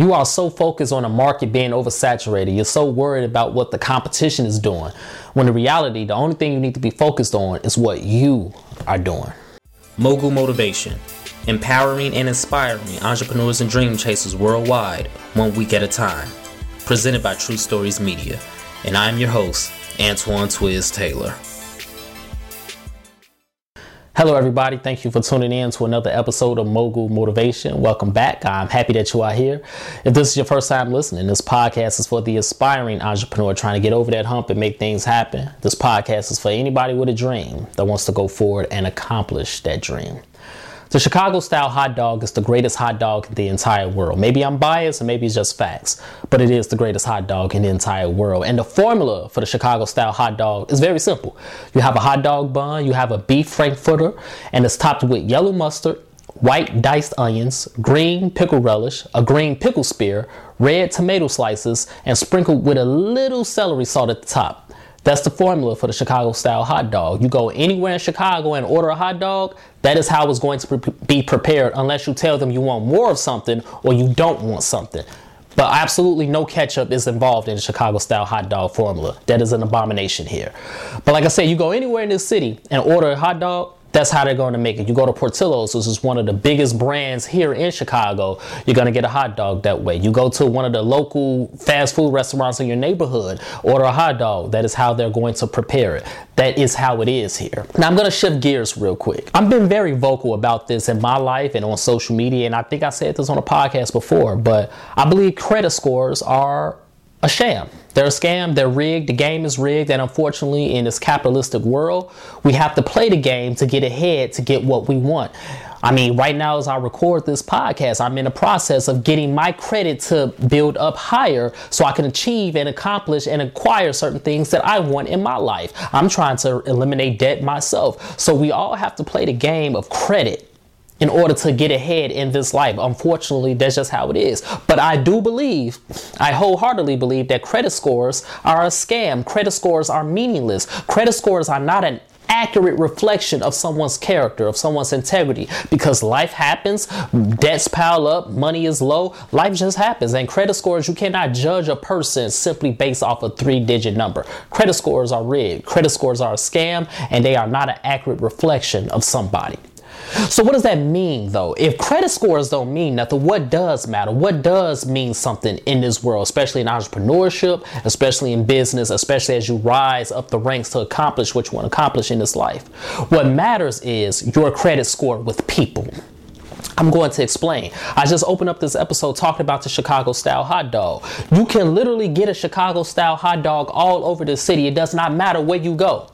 You are so focused on the market being oversaturated. You're so worried about what the competition is doing. When in reality, the only thing you need to be focused on is what you are doing. Mogul Motivation, empowering and inspiring entrepreneurs and dream chasers worldwide, one week at a time. Presented by True Stories Media. And I am your host, Antoine Twiz Taylor. Hello, everybody. Thank you for tuning in to another episode of Mogul Motivation. Welcome back. I'm happy that you are here. If this is your first time listening, this podcast is for the aspiring entrepreneur trying to get over that hump and make things happen. This podcast is for anybody with a dream that wants to go forward and accomplish that dream. The Chicago style hot dog is the greatest hot dog in the entire world. Maybe I'm biased and maybe it's just facts, but it is the greatest hot dog in the entire world. And the formula for the Chicago style hot dog is very simple. You have a hot dog bun, you have a beef frankfurter, and it's topped with yellow mustard, white diced onions, green pickle relish, a green pickle spear, red tomato slices, and sprinkled with a little celery salt at the top. That's the formula for the Chicago style hot dog. You go anywhere in Chicago and order a hot dog, that is how it's going to be prepared unless you tell them you want more of something or you don't want something. But absolutely no ketchup is involved in the Chicago style hot dog formula. That is an abomination here. But like I said, you go anywhere in this city and order a hot dog, that's how they're going to make it. You go to Portillo's, which is one of the biggest brands here in Chicago, you're going to get a hot dog that way. You go to one of the local fast food restaurants in your neighborhood, order a hot dog. That is how they're going to prepare it. That is how it is here. Now, I'm going to shift gears real quick. I've been very vocal about this in my life and on social media, and I think I said this on a podcast before, but I believe credit scores are a sham. They're a scam, they're rigged, the game is rigged, and unfortunately, in this capitalistic world, we have to play the game to get ahead to get what we want. I mean, right now, as I record this podcast, I'm in the process of getting my credit to build up higher so I can achieve and accomplish and acquire certain things that I want in my life. I'm trying to eliminate debt myself. So we all have to play the game of credit in order to get ahead in this life. Unfortunately, that's just how it is. But I do believe, I wholeheartedly believe that credit scores are a scam. Credit scores are meaningless. Credit scores are not an accurate reflection of someone's character, of someone's integrity, because life happens, debts pile up, money is low, life just happens. And credit scores, you cannot judge a person simply based off a three digit number. Credit scores are rigged, credit scores are a scam, and they are not an accurate reflection of somebody. So what does that mean though? If credit scores don't mean nothing, what does matter? What does mean something in this world, especially in entrepreneurship, especially in business, especially as you rise up the ranks to accomplish what you want to accomplish in this life? What matters is your credit score with people. I'm going to explain. I just opened up this episode talking about the Chicago style hot dog. You can literally get a Chicago style hot dog all over the city. It does not matter where you go.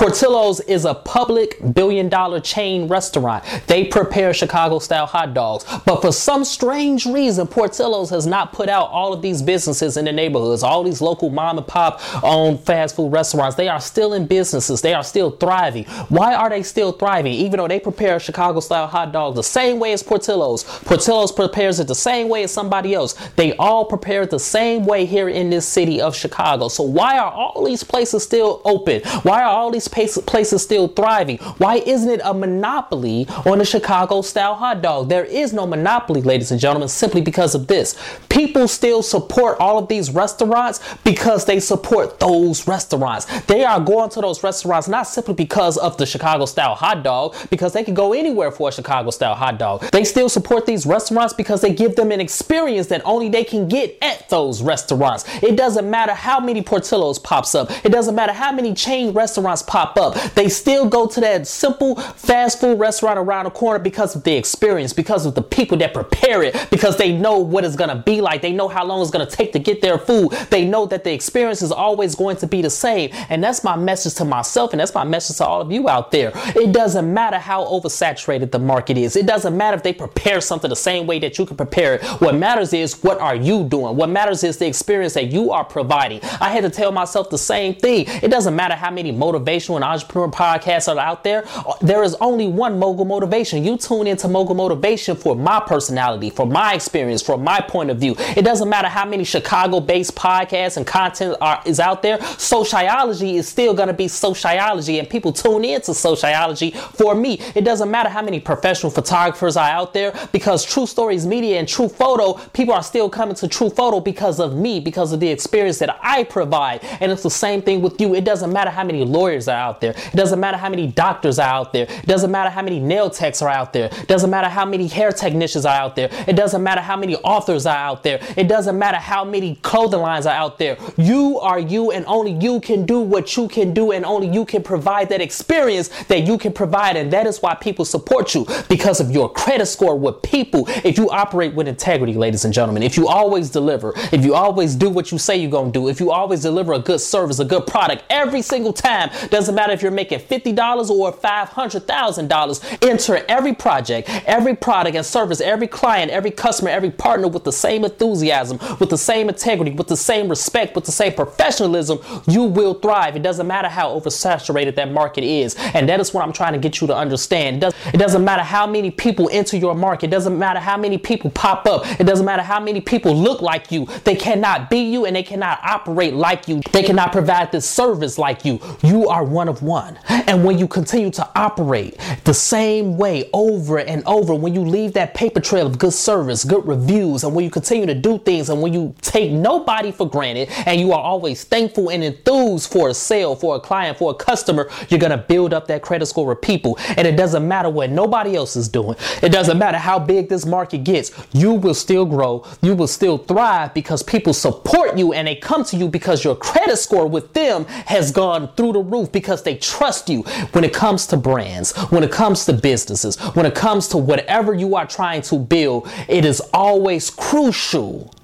Portillo's is a public billion dollar chain restaurant. They prepare Chicago style hot dogs. But for some strange reason, Portillo's has not put out all of these businesses in the neighborhoods, all these local mom and pop owned fast food restaurants. They are still in businesses. They are still thriving. Why are they still thriving? Even though they prepare Chicago style hot dogs the same way as Portillo's, Portillo's prepares it the same way as somebody else. They all prepare it the same way here in this city of Chicago. So why are all these places still open? Why why are all these places still thriving? Why isn't it a monopoly on the Chicago style hot dog? There is no monopoly, ladies and gentlemen, simply because of this. People still support all of these restaurants because they support those restaurants. They are going to those restaurants not simply because of the Chicago style hot dog, because they can go anywhere for a Chicago style hot dog. They still support these restaurants because they give them an experience that only they can get at those restaurants. It doesn't matter how many Portillo's pops up. It doesn't matter how many chain restaurants restaurants pop up. They still go to that simple fast food restaurant around the corner because of the experience, because of the people that prepare it, because they know what it's gonna be like. They know how long it's gonna take to get their food. They know that the experience is always going to be the same. And that's my message to myself, and that's my message to all of you out there. It doesn't matter how oversaturated the market is. It doesn't matter if they prepare something the same way that you can prepare it. What matters is what are you doing? What matters is the experience that you are providing. I had to tell myself the same thing. It doesn't matter how many motivational and entrepreneur podcasts are out there, uh, there is only one mogul motivation. You tune into mogul motivation for my personality, for my experience, for my point of view. It doesn't matter how many Chicago-based podcasts and content are, is out there. SoCHiology is still going to be SoCHiology, and people tune into SoCHiology for me. It doesn't matter how many professional photographers are out there because True Stories Media and True Photo, people are still coming to True Photo because of me, because of the experience that I provide. And it's the same thing with you. It doesn't matter how many lawyers are out there. It doesn't matter how many doctors are out there. It doesn't matter how many nail techs are out there. It doesn't matter how many hair technicians are out there. It doesn't matter how many authors are out there. It doesn't matter how many clothing lines are out there. You are you and only you can do what you can do and only you can provide that experience that you can provide. And that is why people support you because of your credit score with people. If you operate with integrity, ladies and gentlemen, if you always deliver, if you always do what you say you're going to do, if you always deliver a good service, a good product every single time, doesn't matter if you're making $50 or $500,000, enter every project, every product and service, every client, every customer, every partner with the same enthusiasm, with the same integrity, with the same respect, with the same professionalism, you will thrive. It doesn't matter how oversaturated that market is. And that is what I'm trying to get you to understand. It, does, doesn't matter how many people enter your market. It doesn't matter how many people pop up. It doesn't matter how many people look like you. They cannot be you and they cannot operate like you. They cannot provide this service like you. You are one of one. And when you continue to operate the same way over and over, when you leave that paper trail of good service, good reviews, and when you continue to do things, and when you take nobody for granted, and you are always thankful and enthused for a sale, for a client, for a customer, you're to build up that credit score with people. And it doesn't matter what nobody else is doing. It doesn't matter how big this market gets. You will still grow. You will still thrive because people support you and they come to you because your credit score with them has gone through the roof because they trust you when it comes to brands, when it comes to businesses, when it comes to whatever you are trying to build. It is always crucial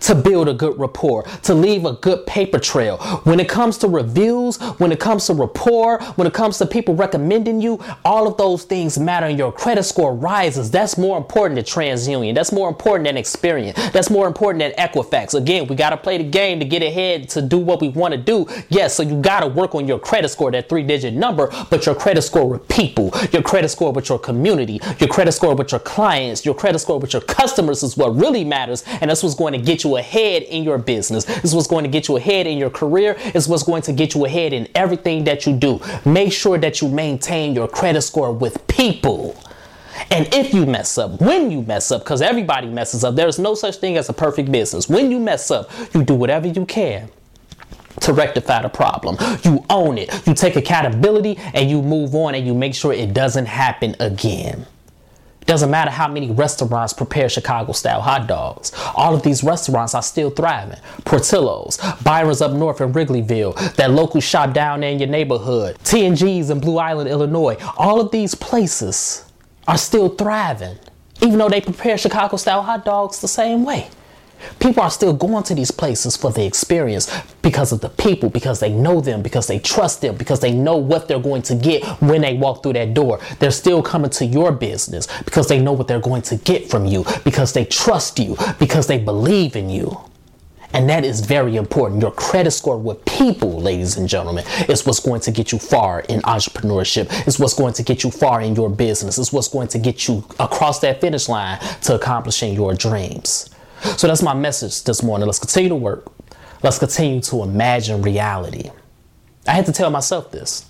to build a good rapport, to leave a good paper trail. When it comes to reviews, when it comes to rapport, when it comes to people recommending you, all of those things matter and your credit score rises. That's more important than TransUnion. That's more important than Experian. That's more important than Equifax. Again, we got to play the game to get ahead to do what we want to do. Yes, so you got to work on your credit score, that three digit number, but your credit score with people, your credit score with your community, your credit score with your clients, your credit score with your customers is what really matters. And that's what's going to get you ahead in your business. This is what's going to get you ahead in your career. It's what's going to get you ahead in everything that you do. Make sure that you maintain your credit score with people. And if you mess up, when you mess up, because everybody messes up, there's no such thing as a perfect business. When you mess up, you do whatever you can to rectify the problem. You own it, you take accountability, and you move on and you make sure it doesn't happen again. Doesn't matter how many restaurants prepare Chicago style hot dogs. All of these restaurants are still thriving. Portillo's, Byron's up north in Wrigleyville, that local shop down in your neighborhood, T&G's in Blue Island, Illinois. All of these places are still thriving, even though they prepare Chicago style hot dogs the same way. People are still going to these places for the experience because of the people, because they know them, because they trust them, because they know what they're going to get when they walk through that door. They're still coming to your business because they know what they're going to get from you, because they trust you, because they believe in you. And that is very important. Your credit score with people, ladies and gentlemen, is what's going to get you far in entrepreneurship. It's what's going to get you far in your business. It's what's going to get you across that finish line to accomplishing your dreams. So that's my message this morning. Let's continue to work. Let's continue to imagine reality. I had to tell myself this.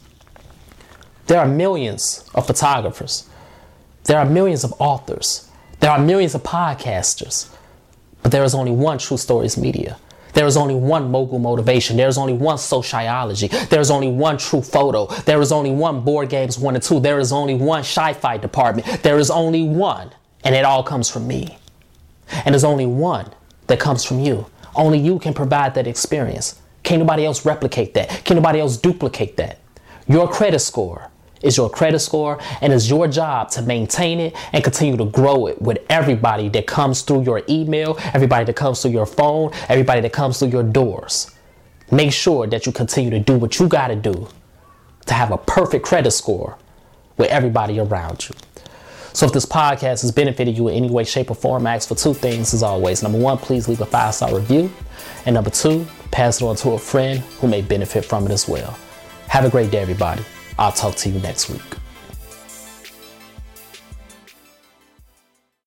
There are millions of photographers. There are millions of authors. There are millions of podcasters. But there is only one True Stories Media. There is only one mogul motivation. There is only one SoCHiology. There is only one true photo. There is only one board games one and two. There is only one shy fight department. There is only one. And it all comes from me. And there's only one that comes from you. Only you can provide that experience. Can't nobody else replicate that. Can't nobody else duplicate that. Your credit score is your credit score, and it's your job to maintain it and continue to grow it with everybody that comes through your email, everybody that comes through your phone, everybody that comes through your doors. Make sure that you continue to do what you got to do to have a perfect credit score with everybody around you. So if this podcast has benefited you in any way, shape, or form, ask for two things as always. Number one, please leave a five star review. And number two, pass it on to a friend who may benefit from it as well. Have a great day, everybody. I'll talk to you next week.